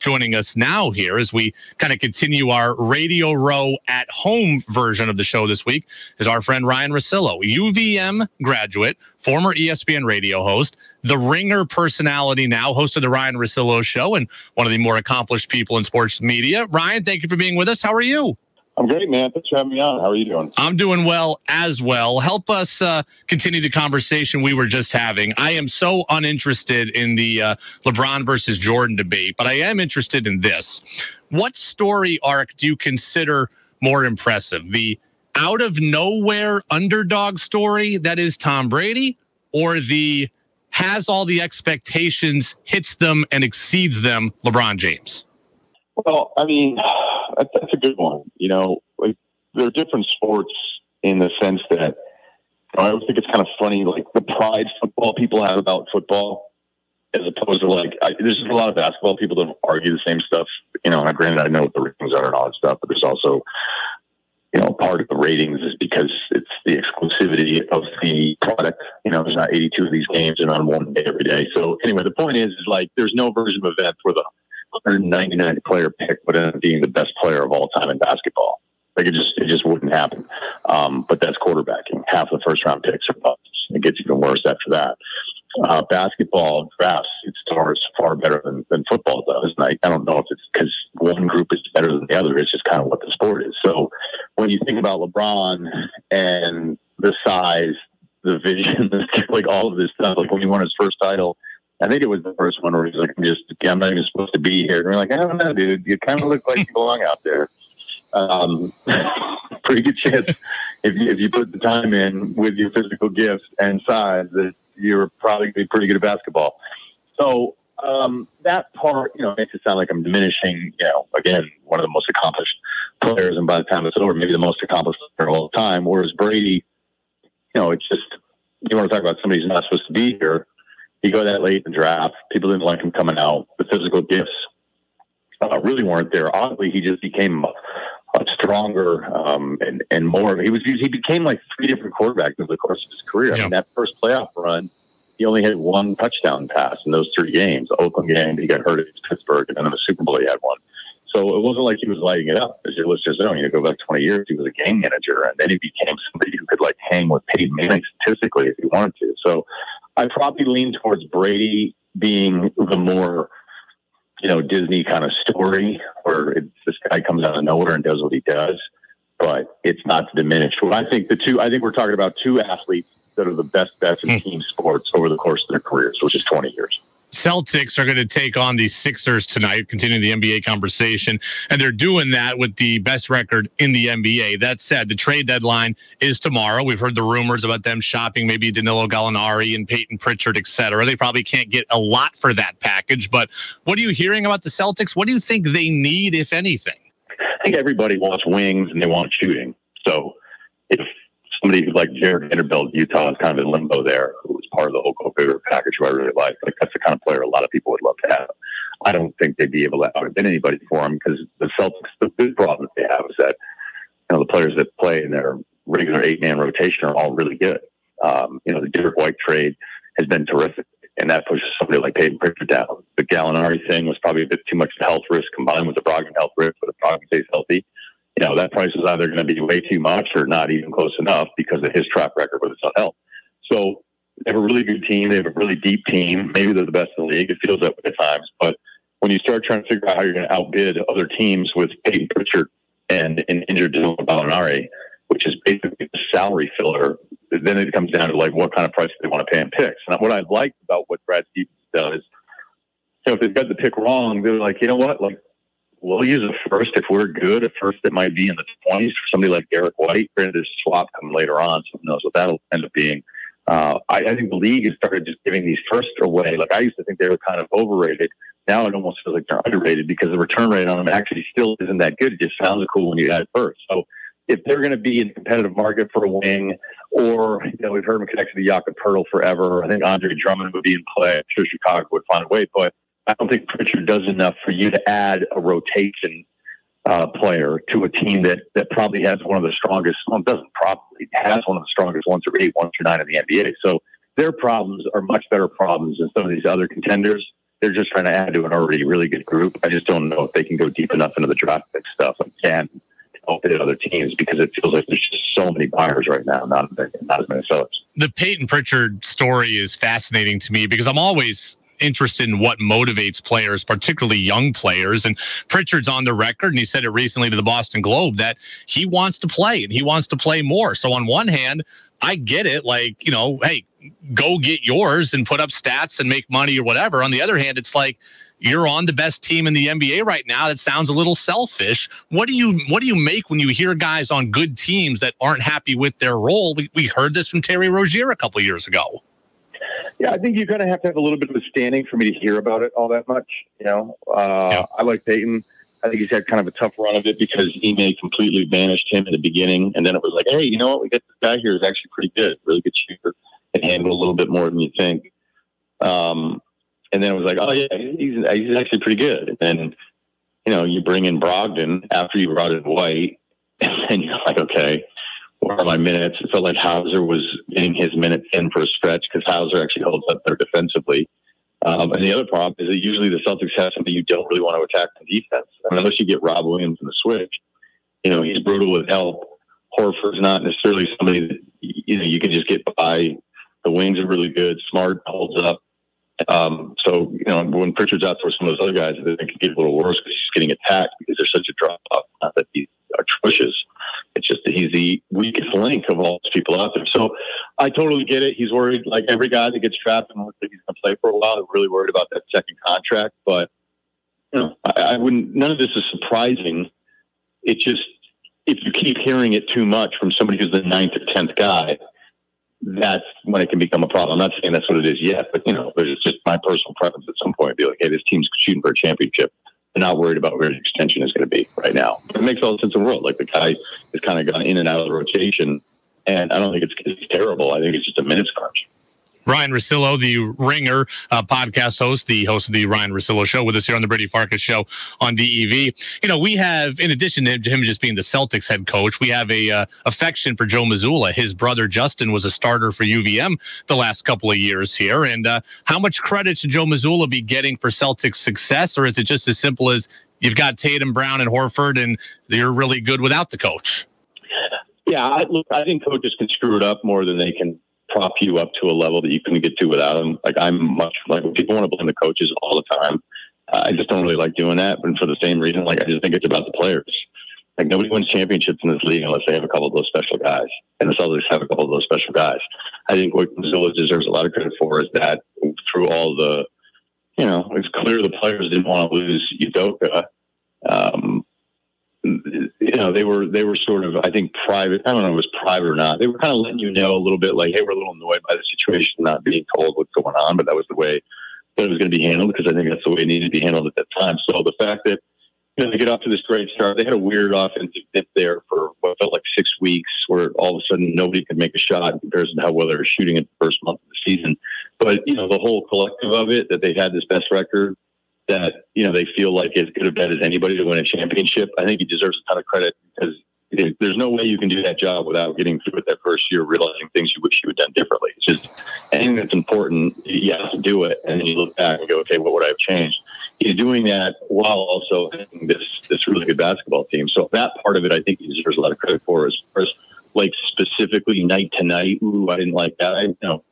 Joining us now here as we kind of continue our Radio Row at home version of the show this week is our friend Ryen Russillo, UVM graduate, former ESPN radio host, the ringer personality now, host of the Ryen Russillo show, and one of the more accomplished people in sports media. Ryen, thank you for being with us. How are you? I'm great, man. Thanks for having me on. How are you doing? I'm doing well as well. Help us uh, continue the conversation we were just having. I am so uninterested in the uh, LeBron versus Jordan debate, but I am interested in this. What story arc do you consider more impressive? The out of nowhere underdog story that is Tom Brady, or the has all the expectations, hits them, and exceeds them, LeBron James? Well, I mean, that's a good one. You know, like they're different sports in the sense that I always think it's kind of funny, like the pride football people have about football, as opposed to like I, there's just a lot of basketball people that argue the same stuff. You know, and granted, I know what the ratings are and all that stuff, but there's also you know, part of the ratings is because it's the exclusivity of the product. You know, there's not 82 of these games and on one day every day. So anyway, the point is, is like there's no version of event where the 199 player pick would end up being the best player of all time in basketball. Like it just it just wouldn't happen. Um, but that's quarterbacking. Half the first round picks are busts. It gets even worse after that. Uh, basketball drafts it stars far better than, than football does. And I, I don't know if it's because one group is better than the other. It's just kind of what the sport is. So when you think about LeBron and the size, the vision, like all of this stuff, like when he won his first title, I think it was the first one where he's like, I'm just, I'm not even supposed to be here. And we're like, I don't know, dude. You kind of look like you belong out there. Um, pretty good chance if you, if you put the time in with your physical gifts and size that you're probably going to be pretty good at basketball. So um, that part, you know, makes it sound like I'm diminishing, you know, again, one of the most accomplished players. And by the time it's over, maybe the most accomplished player of all time. Whereas Brady, you know, it's just, you want to talk about somebody who's not supposed to be here he go that late in the draft. People didn't like him coming out. The physical gifts uh, really weren't there. Oddly, he just became a stronger um, and and more. He was he became like three different quarterbacks over the course of his career. Yeah. I mean, that first playoff run, he only had one touchdown pass in those three games. The Oakland game, he got hurt at Pittsburgh, and then in the Super Bowl, he had one. So it wasn't like he was lighting it up. As your listeners know, you know, go back 20 years, he was a game manager, and then he became somebody who could like hang with Peyton Manning statistically if he wanted to. So I probably lean towards Brady being the more, you know, Disney kind of story where it's, this guy comes out of nowhere and does what he does. But it's not to diminish. Well, I think the two, I think we're talking about two athletes that are the best bets in hmm. team sports over the course of their careers, which is 20 years. Celtics are going to take on the Sixers tonight, continuing the NBA conversation. And they're doing that with the best record in the NBA. That said, the trade deadline is tomorrow. We've heard the rumors about them shopping maybe Danilo Gallinari and Payton Pritchard, et cetera. They probably can't get a lot for that package. But what are you hearing about the Celtics? What do you think they need, if anything? I think everybody wants wings and they want shooting. So if somebody like Jarred Vanderbilt, Utah is kind of in limbo there, part of the Oko Bigger package who I really like. Like that's the kind of player a lot of people would love to have. I don't think they'd be able to outbid anybody for him because the Celtics, the big problem that they have is that you know the players that play in their regular eight man rotation are all really good. Um, you know, the Derrick White trade has been terrific, and that pushes somebody like Payton Pritchard down. The Gallinari thing was probably a bit too much of a health risk combined with the Brogdon health risk, but if Brogdon stays healthy, you know, that price is either going to be way too much or not even close enough because of his track record with his health. So they have a really good team. They have a really deep team. Maybe they're the best in the league. It feels that way at times. But when you start trying to figure out how you're going to outbid other teams with Payton Pritchard and an injured Dylan Gallinari, which is basically a salary filler, then it comes down to like what kind of price they want to pay in picks. And what I like about what Brad Stevens does, so if they've got the pick wrong, they're like, you know what, like we'll use a first if we're good. A first that might be in the twenties for somebody like Derrick White. Granted, there's a swap coming later on, so who knows what that'll end up being. Uh, I, I, think the league has started just giving these firsts away. Like I used to think they were kind of overrated. Now it almost feels like they're underrated because the return rate on them actually still isn't that good. It just sounds cool when you add first. So if they're going to be in a competitive market for a wing, or you know, we've heard them connected to Jakob Poeltl forever. I think Andre Drummond would be in play. I'm sure Chicago would find a way, but I don't think Pritchard does enough for you to add a rotation uh, player to a team that that probably has one of the strongest. Well, doesn't probably has one of the strongest one through eight, one through nine in the NBA. So their problems are much better problems than some of these other contenders. they're just trying to add to an already really good group. I just don't know if they can go deep enough into the draft pick stuff help hit other teams because it feels like there's just so many buyers right now, not not as many sellers. The Payton Pritchard story is fascinating to me because I'm always interested in what motivates players, particularly young players. And Pritchard's on the record, and he said it recently to the Boston Globe that he wants to play and he wants to play more. So on one hand, I get it. Like, you know, hey, go get yours and put up stats and make money or whatever. On the other hand, it's like you're on the best team in the NBA right now. That sounds a little selfish. What do you what do you make when you hear guys on good teams that aren't happy with their role? We, we heard this from Terry Rozier a couple years ago. Yeah, I think you're going to have to have a little bit of a standing for me to hear about it all that much. You know, uh, yeah. I like Payton. I think he's had kind of a tough run of it because Ime completely banished him in the beginning, and then it was like, hey, you know what? We got this guy here who's actually pretty good, really good shooter, and handle a little bit more than you think. Um, and then it was like, oh yeah, he's he's actually pretty good. And then, you know, you bring in Brogdon after you brought in White, and you're like, okay, where are my minutes? It felt like Hauser was getting his minutes in for a stretch because Hauser actually holds up there defensively. Um, and the other problem is that usually the Celtics have something you don't really want to attack in defense. I mean, unless you get Rob Williams in the switch, you know, he's brutal with help. Horford's not necessarily somebody that, you know, you can just get by. The wings are really good. Smart holds up. Um, so, you know, when Pritchard's out there, some of those other guys, they can get a little worse because he's getting attacked because there's such a drop off. Not that he's atrocious. It's just that he's the weakest link of all those people out there. So I totally get it. He's worried, like every guy that gets trapped and looks like he's going to play for a while, they're really worried about that second contract. But, you know, I, I wouldn't, none of this is surprising. It just, if you keep hearing it too much from somebody who's the ninth or tenth guy, that's when it can become a problem. I'm not saying that's what it is yet, but you know, it's just my personal preference at some point. Be like, hey, this team's shooting for a championship. They're not worried about where the extension is going to be right now. It makes all the sense in the world. Like the guy has kind of gone in and out of the rotation, and I don't think it's, it's terrible. I think it's just a minutes crunch. Ryen Russillo, the Ringer uh, podcast host, the host of the Ryen Russillo Show, with us here on the Brady Farkas Show on DEV. You know, we have, in addition to him just being the Celtics head coach, we have a uh, affection for Joe Mazzulla. His brother Justin was a starter for UVM the last couple of years here. And uh, how much credit should Joe Mazzulla be getting for Celtics success, or is it just as simple as you've got Tatum, Brown, and Horford, and you're really good without the coach? Yeah, I, look, I think coaches can screw it up more than they can prop you up to a level that you couldn't get to without them. Like I'm much like people want to blame the coaches all the time. Uh, I just don't really like doing that. But for the same reason, like I just think it's about the players. Like nobody wins championships in this league unless they have a couple of those special guys, and the Celtics have a couple of those special guys. I think what Mazzulla deserves a lot of credit for is that through all the, you know, it's clear the players didn't want to lose Udoka. Um, you know, they were they were sort of I think private. I don't know if it was private or not. They were kind of letting you know a little bit, like, hey, we're a little annoyed by the situation, not being told what's going on, but that was the way that it was going to be handled because I think that's the way it needed to be handled at that time. So the fact that you know they get off to this great start, they had a weird offensive dip there for what felt like six weeks, where all of a sudden nobody could make a shot in comparison to how well they were shooting in the first month of the season. But you know, the whole collective of it, that they had this best record that you know they feel like as good a bet as anybody to win a championship. I think he deserves a ton of credit because there's no way you can do that job without getting through it that first year, realizing things you wish you had done differently. It's just anything that's important, you have to do it, and then you look back and go, okay, what would I have changed? He's doing that while also having this this really good basketball team. So that part of it, I think he deserves a lot of credit for. As far as like specifically night to night, ooh, I didn't like that. I you know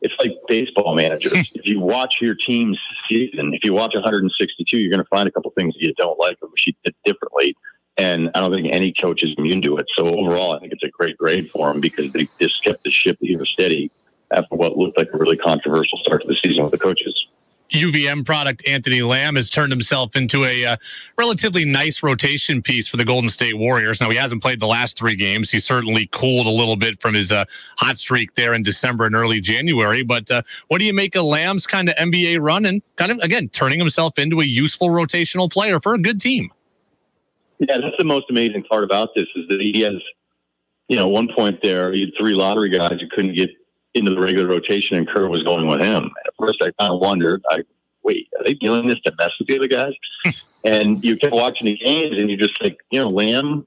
it's like baseball managers. if you watch your team's season, if you watch 162, you're going to find a couple things that you don't like or wish you did differently. And I don't think any coach is immune to it. So overall, I think it's a great grade for them because they just kept the ship here steady after what looked like a really controversial start to the season with the coaches. UVM product Anthony Lamb has turned himself into a uh, relatively nice rotation piece for the Golden State Warriors. Now he hasn't played the last three games. He certainly cooled a little bit from his uh, hot streak there in December and early January. But uh, what do you make of Lamb's kind of NBA run and kind of again turning himself into a useful rotational player for a good team? Yeah, that's the most amazing part about this is that he has, you know, one point there he had three lottery guys who couldn't get into the regular rotation, and Kerr was going with him. At first, I kind of wondered, I wait, are they doing this to mess with the other guys? and you kept watching the games, and you're just like, you know, Lamb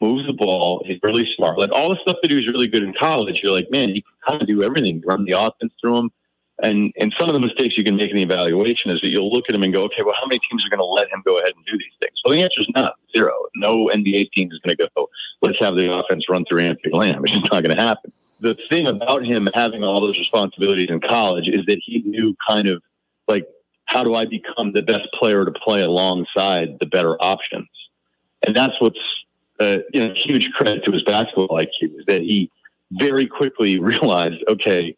moves the ball. He's really smart. Like all the stuff that he was really good in college, you're like, man, he can kind of do everything. Run the offense through him. And and some of the mistakes you can make in the evaluation is that you'll look at him and go, okay, well, how many teams are going to let him go ahead and do these things? Well, the answer is not zero. No NBA team is going to go, let's have the offense run through Anthony Lamb. It's just not going to happen. The thing about him having all those responsibilities in college is that he knew kind of like, how do I become the best player to play alongside the better options? And that's what's uh, you know huge credit to his basketball IQ is that he very quickly realized, okay,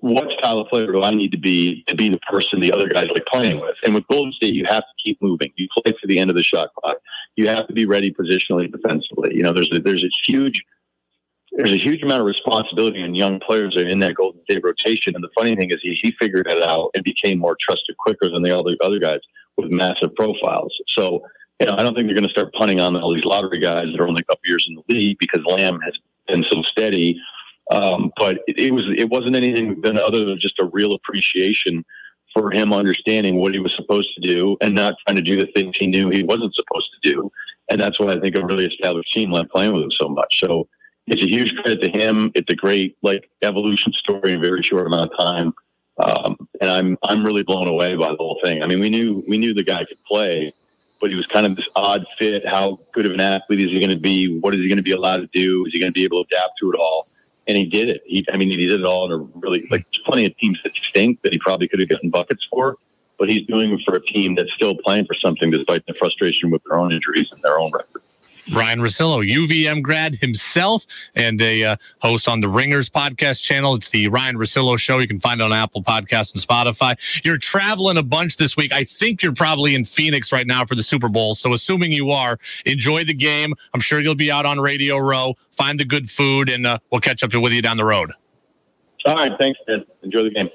what style of player do I need to be to be the person the other guys like playing with? And with Golden State, you have to keep moving. You play to the end of the shot clock. You have to be ready positionally, defensively. You know, there's a, there's a huge there's a huge amount of responsibility in young players that are in that Golden State rotation. And the funny thing is, he, he figured it out and became more trusted quicker than the other other guys with massive profiles. So, you know, I don't think they're going to start punting on all these lottery guys that are only a couple years in the league because Lamb has been so steady um, but it, it, was it wasn't anything than other than just a real appreciation for him understanding what he was supposed to do and not trying to do the things he knew he wasn't supposed to do. And that's why I think a really established team like playing with him so much. So it's a huge credit to him. It's a great like evolution story in a very short amount of time. Um, and I'm I'm really blown away by the whole thing. I mean, we knew we knew the guy could play, but he was kind of this odd fit. How good of an athlete is he going to be? What is he going to be allowed to do? Is he going to be able to adapt to it all? and he did it. He, I mean, he did it all in a really like. There's plenty of teams that stink that he probably could have gotten buckets for, but he's doing it for a team that's still playing for something despite the frustration with their own injuries and their own record. Ryen Russillo, UVM grad himself, and a uh, host on the Ringers podcast channel. It's the Ryen Russillo Show. You can find it on Apple Podcasts and Spotify. You're traveling a bunch this week. I think you're probably in Phoenix right now for the Super Bowl. So, assuming you are, enjoy the game. I'm sure you'll be out on Radio Row. Find the good food, and uh, we'll catch up with you down the road. All right. Thanks, Ted. Enjoy the game.